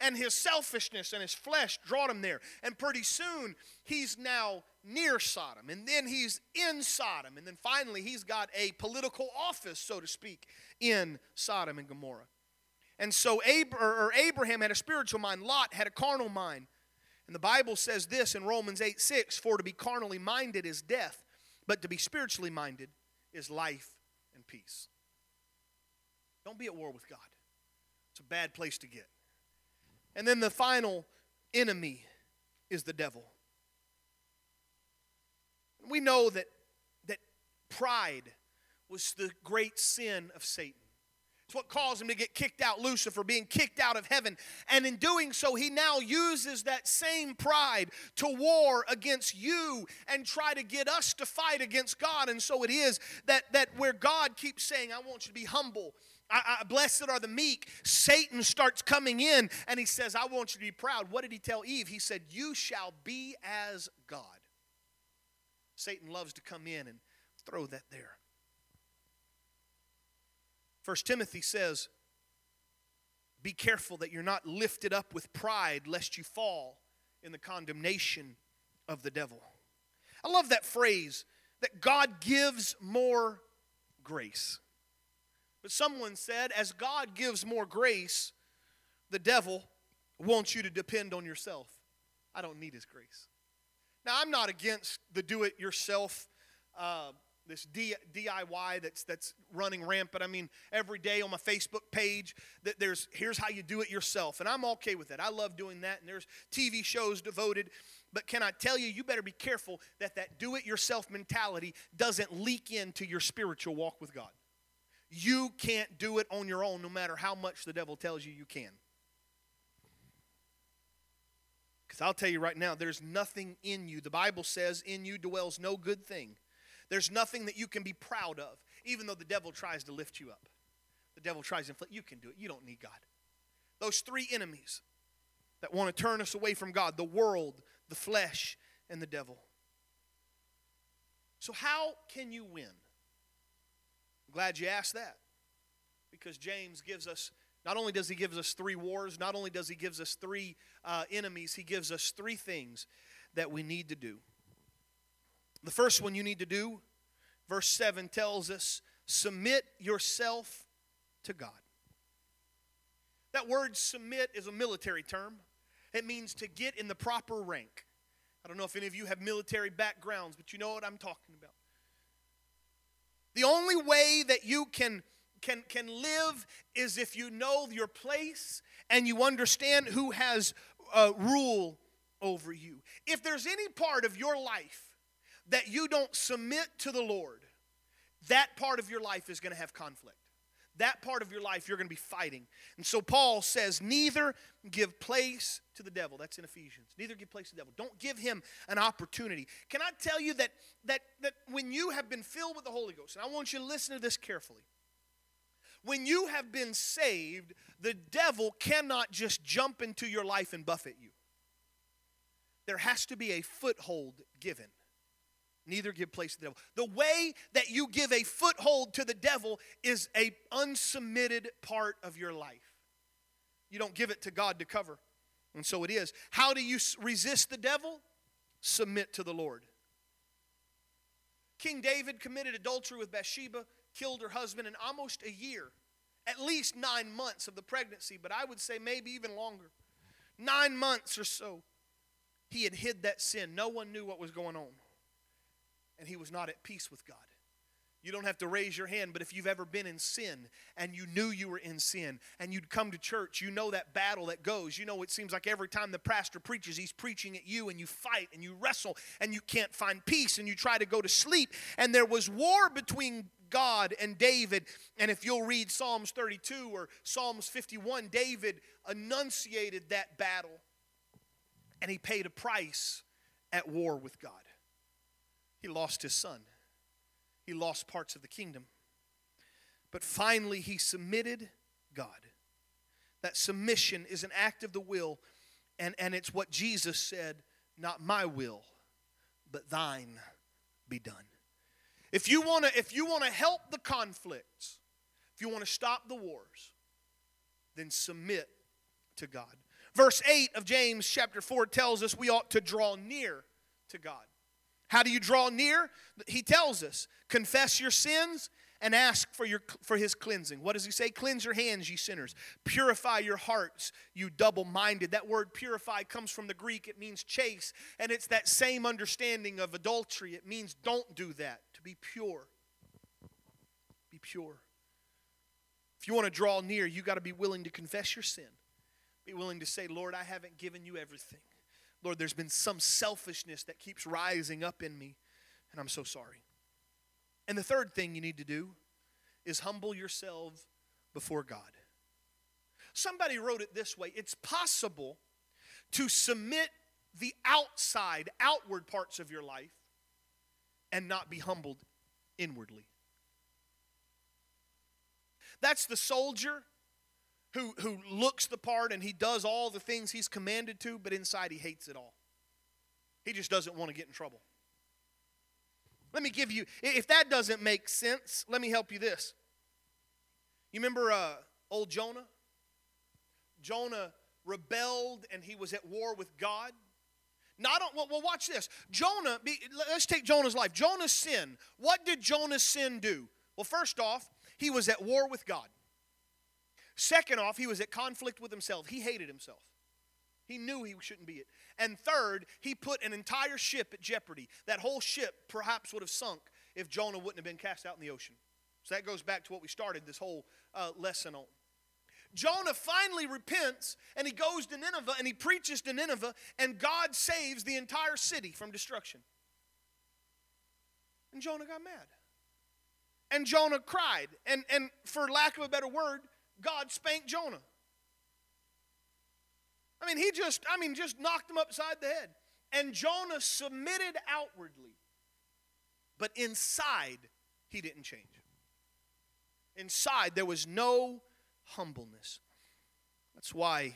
and his selfishness and his flesh brought him there. And pretty soon, he's now near Sodom, and then he's in Sodom, and then finally, he's got a political office, so to speak, in Sodom and Gomorrah. And so Abraham had a spiritual mind, Lot had a carnal mind. And the Bible says this in Romans 8 6 For to be carnally minded is death, but to be spiritually minded is life and peace. Don't be at war with God, it's a bad place to get. And then the final enemy is the devil. We know that, that pride was the great sin of Satan. It's what caused him to get kicked out, Lucifer being kicked out of heaven. And in doing so, he now uses that same pride to war against you and try to get us to fight against God. And so it is that, that where God keeps saying, I want you to be humble. I, I, blessed are the meek. Satan starts coming in and he says, I want you to be proud. What did he tell Eve? He said, You shall be as God. Satan loves to come in and throw that there. First Timothy says, Be careful that you're not lifted up with pride, lest you fall in the condemnation of the devil. I love that phrase that God gives more grace. But someone said, as God gives more grace, the devil wants you to depend on yourself. I don't need his grace. Now, I'm not against the do it yourself uh, this DIY that's that's running rampant. I mean, every day on my Facebook page, that there's here's how you do it yourself, and I'm okay with that. I love doing that, and there's TV shows devoted. But can I tell you, you better be careful that that do it yourself mentality doesn't leak into your spiritual walk with God. You can't do it on your own, no matter how much the devil tells you you can. Because I'll tell you right now, there's nothing in you. The Bible says, In you dwells no good thing. There's nothing that you can be proud of, even though the devil tries to lift you up. The devil tries to inflate. You can do it. You don't need God. Those three enemies that want to turn us away from God the world, the flesh, and the devil. So, how can you win? I'm glad you asked that. Because James gives us, not only does he give us three wars, not only does he give us three uh, enemies, he gives us three things that we need to do. The first one you need to do, verse 7 tells us submit yourself to God. That word submit is a military term, it means to get in the proper rank. I don't know if any of you have military backgrounds, but you know what I'm talking about. The only way that you can can can live is if you know your place and you understand who has uh, rule over you. If there's any part of your life that you don't submit to the Lord, that part of your life is going to have conflict. That part of your life you're going to be fighting. And so Paul says, neither give place to the devil. That's in Ephesians. Neither give place to the devil. Don't give him an opportunity. Can I tell you that that that when you have been filled with the Holy Ghost, and I want you to listen to this carefully. When you have been saved, the devil cannot just jump into your life and buffet you. There has to be a foothold given neither give place to the devil. The way that you give a foothold to the devil is a unsubmitted part of your life. You don't give it to God to cover. And so it is. How do you resist the devil? Submit to the Lord. King David committed adultery with Bathsheba, killed her husband in almost a year, at least nine months of the pregnancy, but I would say maybe even longer. Nine months or so, he had hid that sin. No one knew what was going on and he was not at peace with God. You don't have to raise your hand, but if you've ever been in sin and you knew you were in sin and you'd come to church, you know that battle that goes. You know, it seems like every time the pastor preaches, he's preaching at you and you fight and you wrestle and you can't find peace and you try to go to sleep. And there was war between God and David. And if you'll read Psalms 32 or Psalms 51, David enunciated that battle and he paid a price at war with God. He lost his son, he lost parts of the kingdom. But finally, he submitted God. That submission is an act of the will, and, and it's what Jesus said not my will, but thine be done. If you want to if you want to help the conflicts, if you want to stop the wars, then submit to God. Verse 8 of James chapter 4 tells us we ought to draw near to God. How do you draw near? He tells us confess your sins and ask for, your, for his cleansing. What does he say? Cleanse your hands, ye sinners. Purify your hearts, you double minded. That word purify comes from the Greek, it means chase, and it's that same understanding of adultery. It means don't do that, to be pure. Be pure. If you want to draw near, you got to be willing to confess your sin. Be willing to say, Lord, I haven't given you everything. Lord, there's been some selfishness that keeps rising up in me, and I'm so sorry. And the third thing you need to do is humble yourself before God. Somebody wrote it this way it's possible to submit the outside, outward parts of your life and not be humbled inwardly. That's the soldier who, who looks the part and he does all the things he's commanded to, but inside he hates it all. He just doesn't want to get in trouble. Let me give you, if that doesn't make sense, let me help you this. You remember uh, old Jonah? Jonah rebelled and he was at war with God. Now, I don't, well, well, watch this. Jonah, be, let's take Jonah's life. Jonah's sin. What did Jonah's sin do? Well, first off, he was at war with God. Second off, he was at conflict with himself. He hated himself. He knew he shouldn't be it. And third, he put an entire ship at jeopardy. That whole ship perhaps would have sunk if Jonah wouldn't have been cast out in the ocean. So that goes back to what we started this whole uh, lesson on. Jonah finally repents and he goes to Nineveh and he preaches to Nineveh, and God saves the entire city from destruction. And Jonah got mad. And Jonah cried. And, and for lack of a better word, God spanked Jonah. I mean, he just, I mean, just knocked him upside the head. And Jonah submitted outwardly, but inside, he didn't change. Inside, there was no humbleness. That's why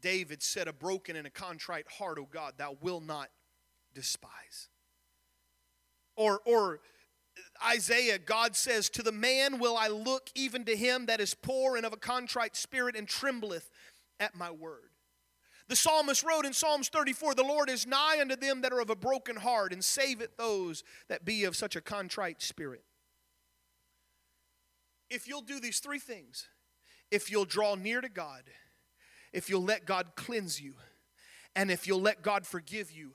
David said, A broken and a contrite heart, O God, thou will not despise. Or, or Isaiah, God says, To the man will I look, even to him that is poor and of a contrite spirit and trembleth at my word. The psalmist wrote in Psalms 34 The Lord is nigh unto them that are of a broken heart, and saveth those that be of such a contrite spirit. If you'll do these three things, if you'll draw near to God, if you'll let God cleanse you, and if you'll let God forgive you,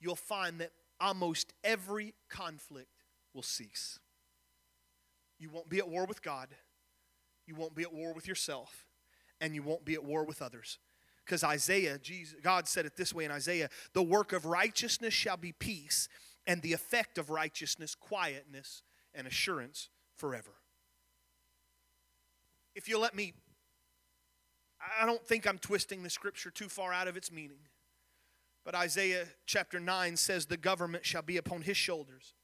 you'll find that almost every conflict will cease. You won't be at war with God, you won't be at war with yourself, and you won't be at war with others. Because Isaiah, Jesus, God said it this way in Isaiah the work of righteousness shall be peace, and the effect of righteousness, quietness and assurance forever. If you'll let me, I don't think I'm twisting the scripture too far out of its meaning. But Isaiah chapter 9 says, The government shall be upon his shoulders.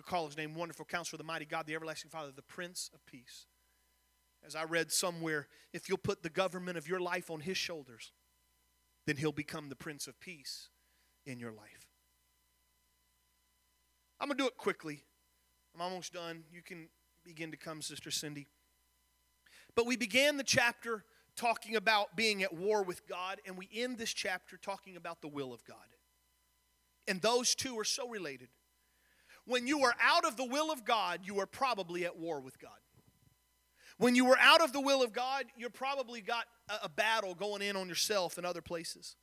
You'll call his name Wonderful Counselor, the Mighty God, the Everlasting Father, the Prince of Peace. As I read somewhere, if you'll put the government of your life on his shoulders, then he'll become the Prince of Peace in your life. I'm going to do it quickly. I'm almost done. You can begin to come, Sister Cindy. But we began the chapter talking about being at war with God, and we end this chapter talking about the will of God. And those two are so related. When you are out of the will of God, you are probably at war with God. When you were out of the will of God, you probably got a, a battle going in on yourself and other places.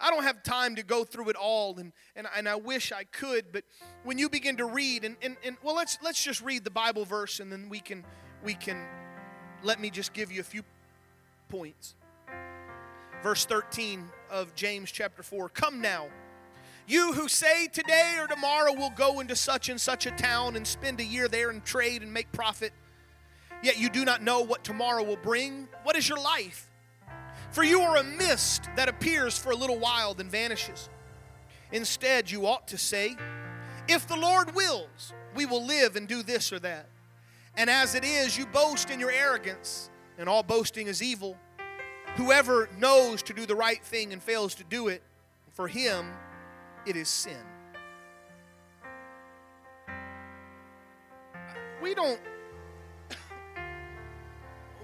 I don't have time to go through it all, and, and, and I wish I could, but when you begin to read, and, and, and well, let's, let's just read the Bible verse, and then we can, we can, let me just give you a few points. Verse 13 of James chapter 4 Come now, you who say today or tomorrow we'll go into such and such a town and spend a year there and trade and make profit, yet you do not know what tomorrow will bring. What is your life? For you are a mist that appears for a little while, then vanishes. Instead, you ought to say, If the Lord wills, we will live and do this or that. And as it is, you boast in your arrogance, and all boasting is evil. Whoever knows to do the right thing and fails to do it, for him it is sin. We don't (coughs)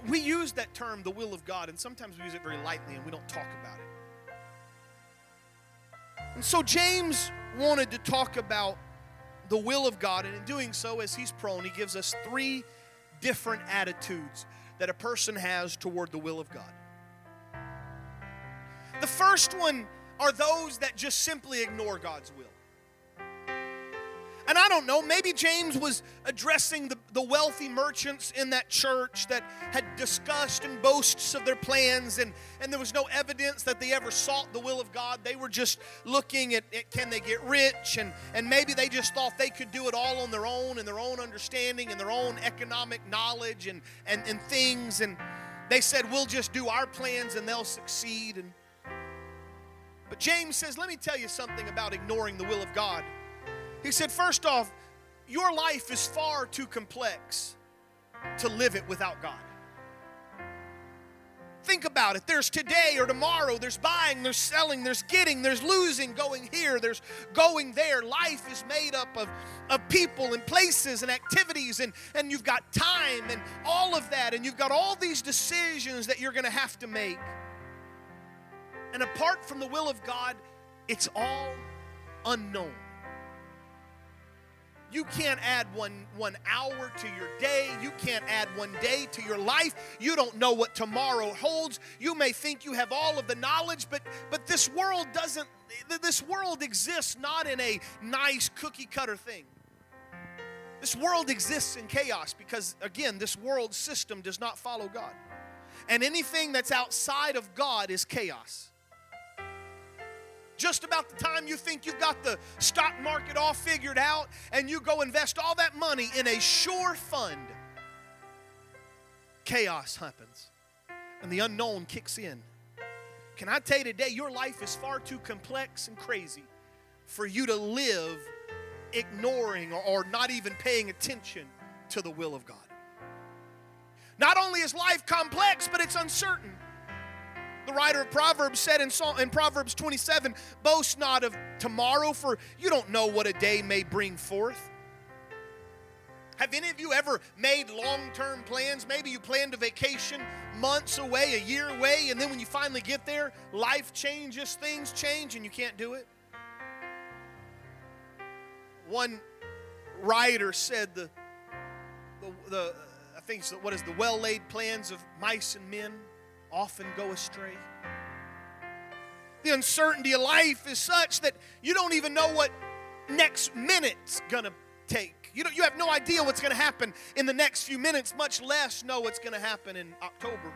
we use that term, the will of God, and sometimes we use it very lightly and we don't talk about it. And so James wanted to talk about the will of God, and in doing so, as he's prone, he gives us three different attitudes that a person has toward the will of God. The first one are those that just simply ignore God's will. And I don't know, maybe James was addressing the, the wealthy merchants in that church that had discussed and boasts of their plans, and, and there was no evidence that they ever sought the will of God. They were just looking at, at can they get rich, and, and maybe they just thought they could do it all on their own and their own understanding and their own economic knowledge and, and, and things. And they said, We'll just do our plans and they'll succeed. And, but James says, Let me tell you something about ignoring the will of God. He said, first off, your life is far too complex to live it without God. Think about it. There's today or tomorrow, there's buying, there's selling, there's getting, there's losing, going here, there's going there. Life is made up of, of people and places and activities, and, and you've got time and all of that, and you've got all these decisions that you're going to have to make. And apart from the will of God, it's all unknown. You can't add one, one hour to your day. You can't add one day to your life. You don't know what tomorrow holds. You may think you have all of the knowledge, but, but this world doesn't, this world exists not in a nice cookie cutter thing. This world exists in chaos because, again, this world system does not follow God. And anything that's outside of God is chaos just about the time you think you've got the stock market all figured out and you go invest all that money in a sure fund, chaos happens and the unknown kicks in. Can I tell you today, your life is far too complex and crazy for you to live ignoring or, not even paying attention to the will of God. Not only is life complex, but it's uncertain. The writer of Proverbs said in, in Proverbs 27 Boast not of tomorrow, for you don't know what a day may bring forth. Have any of you ever made long term plans? Maybe you planned a vacation months away, a year away, and then when you finally get there, life changes, things change, and you can't do it? One writer said the, the, the I think what is the well laid plans of mice and men often go astray. The uncertainty of life is such that you don't even know what next minute's gonna take. You, you have no idea what's gonna happen in the next few minutes, much less know what's gonna happen in October.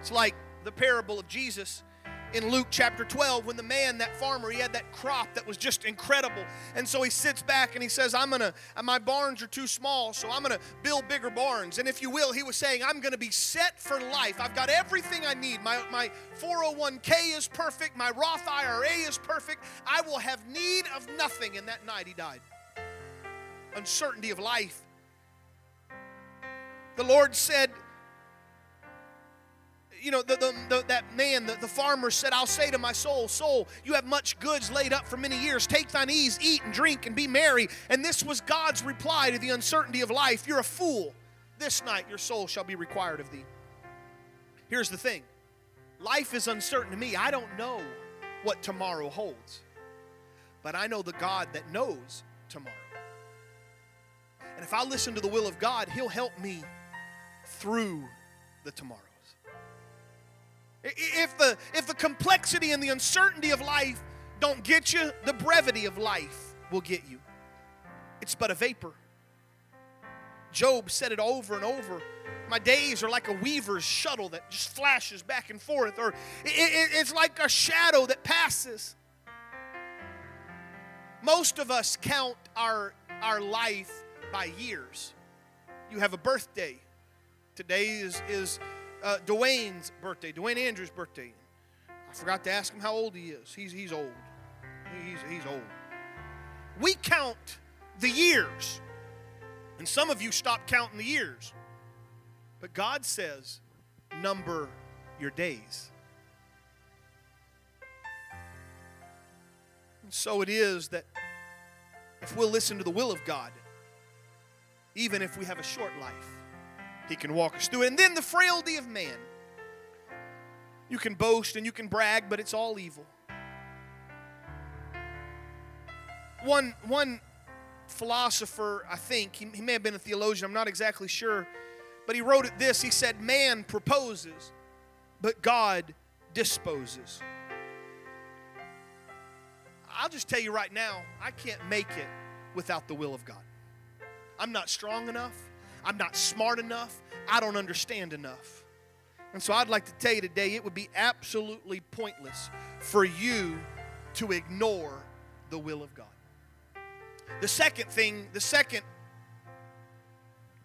It's like the parable of Jesus in Luke chapter 12 when the man, that farmer, he had that crop that was just incredible. And so he sits back and he says, I'm going to, my barns are too small, so I'm going to build bigger barns. And if you will, he was saying, I'm going to be set for life. I've got everything I need. My, my 401k is perfect. My Roth IRA is perfect. I will have need of nothing. And that night he died. Uncertainty of life. The Lord said, you know, the, the, the, that man, the, the farmer said, I'll say to my soul, Soul, you have much goods laid up for many years. Take thine ease, eat and drink, and be merry. And this was God's reply to the uncertainty of life You're a fool. This night your soul shall be required of thee. Here's the thing life is uncertain to me. I don't know what tomorrow holds, but I know the God that knows tomorrow. And if I listen to the will of God, He'll help me through the tomorrow. If the, if the complexity and the uncertainty of life don't get you, the brevity of life will get you. It's but a vapor. Job said it over and over. My days are like a weaver's shuttle that just flashes back and forth, or it's like a shadow that passes. Most of us count our, our life by years. You have a birthday. Today is, is uh, Dwayne's birthday, Dwayne Andrews' birthday. I forgot to ask him how old he is. He's, he's old. He's, he's old. We count the years. And some of you stop counting the years. But God says, number your days. And so it is that if we'll listen to the will of God, even if we have a short life, He can walk us through it. And then the frailty of man. You can boast and you can brag, but it's all evil. One, one philosopher, I think, he, he may have been a theologian, I'm not exactly sure, but he wrote it this He said, Man proposes, but God disposes. I'll just tell you right now, I can't make it without the will of God. I'm not strong enough. I'm not smart enough. I don't understand enough. And so I'd like to tell you today it would be absolutely pointless for you to ignore the will of God. The second thing, the second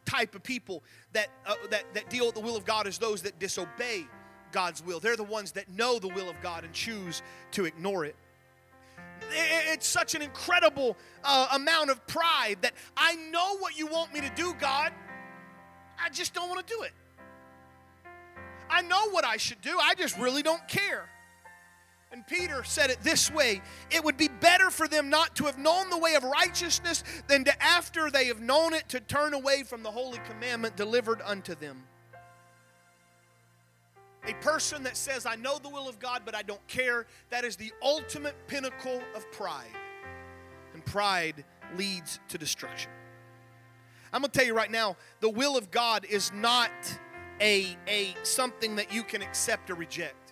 type of people that, uh, that, that deal with the will of God is those that disobey God's will. They're the ones that know the will of God and choose to ignore it. It's such an incredible uh, amount of pride that I know what you want me to do, God. I just don't want to do it. I know what I should do, I just really don't care. And Peter said it this way It would be better for them not to have known the way of righteousness than to, after they have known it, to turn away from the holy commandment delivered unto them. A person that says, I know the will of God, but I don't care, that is the ultimate pinnacle of pride. And pride leads to destruction. I'm going to tell you right now, the will of God is not a, a something that you can accept or reject.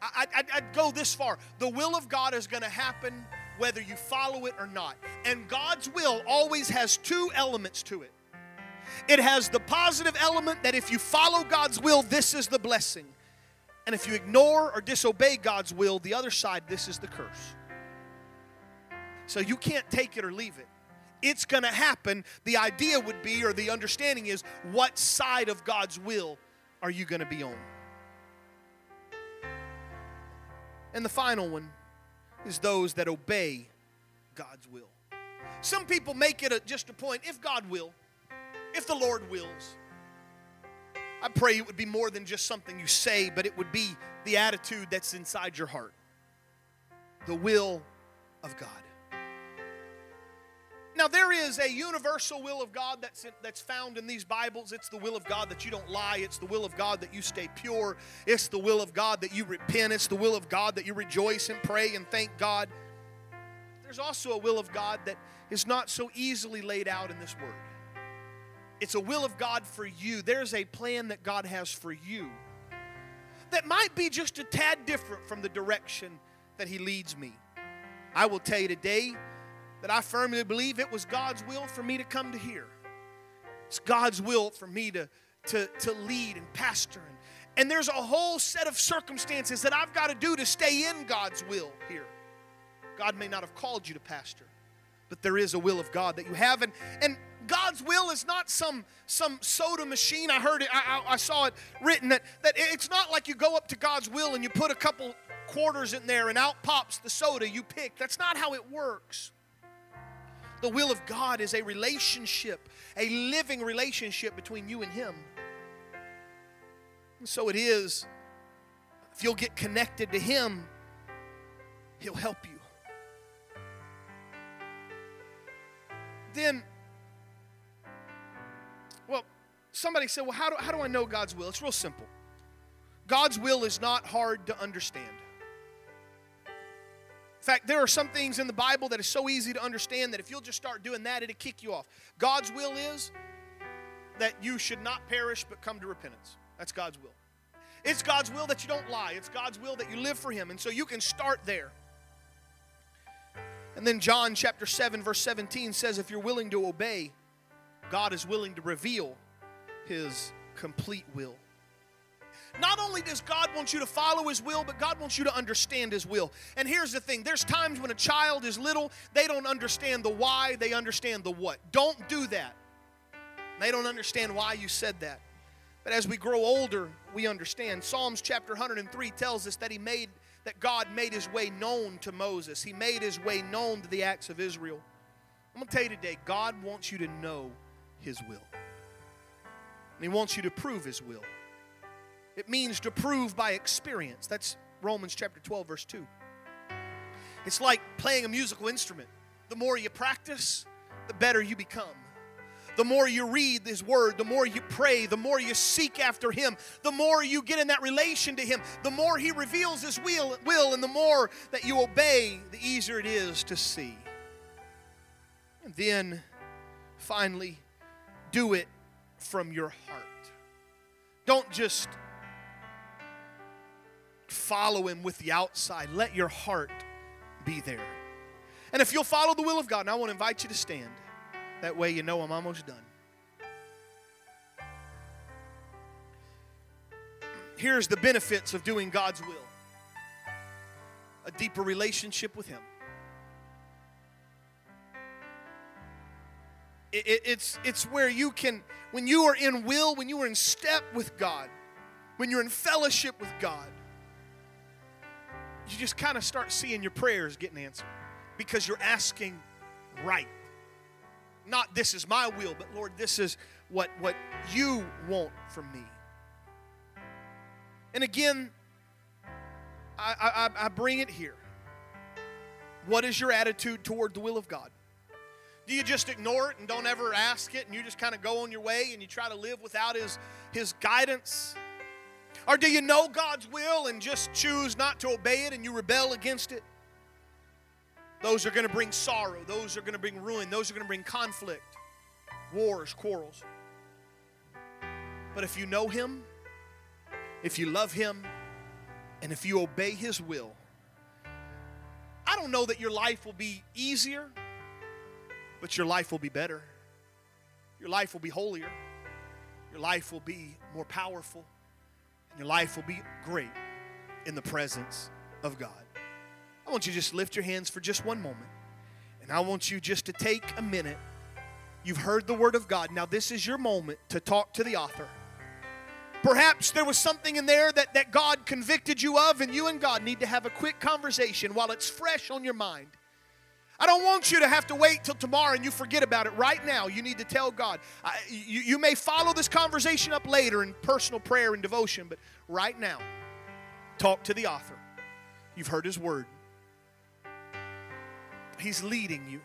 I, I, I'd go this far. The will of God is going to happen whether you follow it or not. And God's will always has two elements to it. It has the positive element that if you follow God's will, this is the blessing. And if you ignore or disobey God's will, the other side, this is the curse. So you can't take it or leave it. It's going to happen. The idea would be, or the understanding is, what side of God's will are you going to be on? And the final one is those that obey God's will. Some people make it a, just a point if God will, if the Lord wills. I pray it would be more than just something you say, but it would be the attitude that's inside your heart. The will of God. Now, there is a universal will of God that's, that's found in these Bibles. It's the will of God that you don't lie. It's the will of God that you stay pure. It's the will of God that you repent. It's the will of God that you rejoice and pray and thank God. There's also a will of God that is not so easily laid out in this Word. It's a will of God for you. There's a plan that God has for you that might be just a tad different from the direction that He leads me. I will tell you today that I firmly believe it was God's will for me to come to here. It's God's will for me to, to, to lead and pastor. And, and there's a whole set of circumstances that I've got to do to stay in God's will here. God may not have called you to pastor, but there is a will of God that you have. And, and God's will is not some, some soda machine. I heard it, I, I, I saw it written that, that it's not like you go up to God's will and you put a couple quarters in there and out pops the soda you pick. That's not how it works. The will of God is a relationship, a living relationship between you and Him. And so it is, if you'll get connected to Him, He'll help you. Then, well, somebody said, Well, how do, how do I know God's will? It's real simple. God's will is not hard to understand fact, there are some things in the Bible that is so easy to understand that if you'll just start doing that, it'll kick you off. God's will is that you should not perish but come to repentance. That's God's will. It's God's will that you don't lie. It's God's will that you live for Him. And so you can start there. And then John chapter 7, verse 17 says, If you're willing to obey, God is willing to reveal His complete will. Not only does God want you to follow His will, but God wants you to understand His will. And here's the thing there's times when a child is little, they don't understand the why, they understand the what. Don't do that. They don't understand why you said that. But as we grow older, we understand. Psalms chapter 103 tells us that He made that God made his way known to Moses. He made his way known to the acts of Israel. I'm going to tell you today, God wants you to know his will. And he wants you to prove his will. It means to prove by experience. That's Romans chapter 12, verse 2. It's like playing a musical instrument. The more you practice, the better you become. the more you read His Word, the more you pray, the more you seek after Him, the more you get in that relation to Him, the more He reveals His will, will and the more that you obey, the easier it is to see. And then, finally, do it from your heart. Don't just follow Him with the outside, let your heart be there. And if you'll follow the will of God, and I want to invite you to stand. That way you know I'm almost done. Here's the benefits of doing God's will a deeper relationship with Him. It, it, it's, it's where you can, when you are in will, when you are in step with God, when you're in fellowship with God, you just kind of start seeing your prayers getting answered because you're asking right. Not this is my will, but Lord, this is what, what you want from me. And again, I, I, I bring it here. What is your attitude toward the will of God? Do you just ignore it and don't ever ask it and you just kind of go on your way and you try to live without his, his guidance? Or do you know God's will and just choose not to obey it and you rebel against it? Those are going to bring sorrow. Those are going to bring ruin. Those are going to bring conflict, wars, quarrels. But if you know Him, if you love Him, and if you obey His will, I don't know that your life will be easier, but your life will be better. Your life will be holier. Your life will be more powerful. Your life will be great in the presence of God. I want you to just lift your hands for just one moment. And I want you just to take a minute. You've heard the Word of God. Now, this is your moment to talk to the author. Perhaps there was something in there that, that God convicted you of, and you and God need to have a quick conversation while it's fresh on your mind. I don't want you to have to wait till tomorrow and you forget about it. Right now, you need to tell God. I, you, you may follow this conversation up later in personal prayer and devotion, but right now, talk to the author. You've heard his word. He's leading you.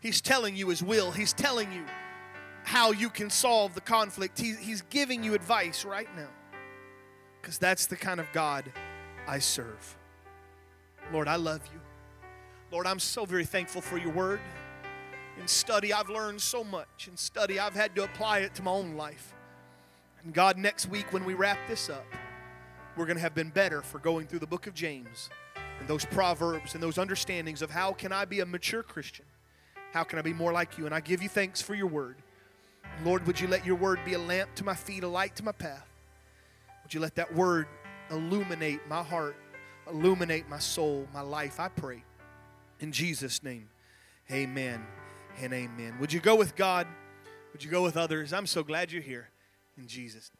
He's telling you His will. He's telling you how you can solve the conflict. He, he's giving you advice right now. Because that's the kind of God I serve. Lord, I love you. Lord, I'm so very thankful for your word. In study, I've learned so much. In study, I've had to apply it to my own life. And God, next week when we wrap this up, we're going to have been better for going through the book of James and those proverbs and those understandings of how can I be a mature Christian? How can I be more like you? And I give you thanks for your word. Lord, would you let your word be a lamp to my feet, a light to my path? Would you let that word illuminate my heart, illuminate my soul, my life? I pray. In Jesus' name, amen and amen. Would you go with God? Would you go with others? I'm so glad you're here. In Jesus'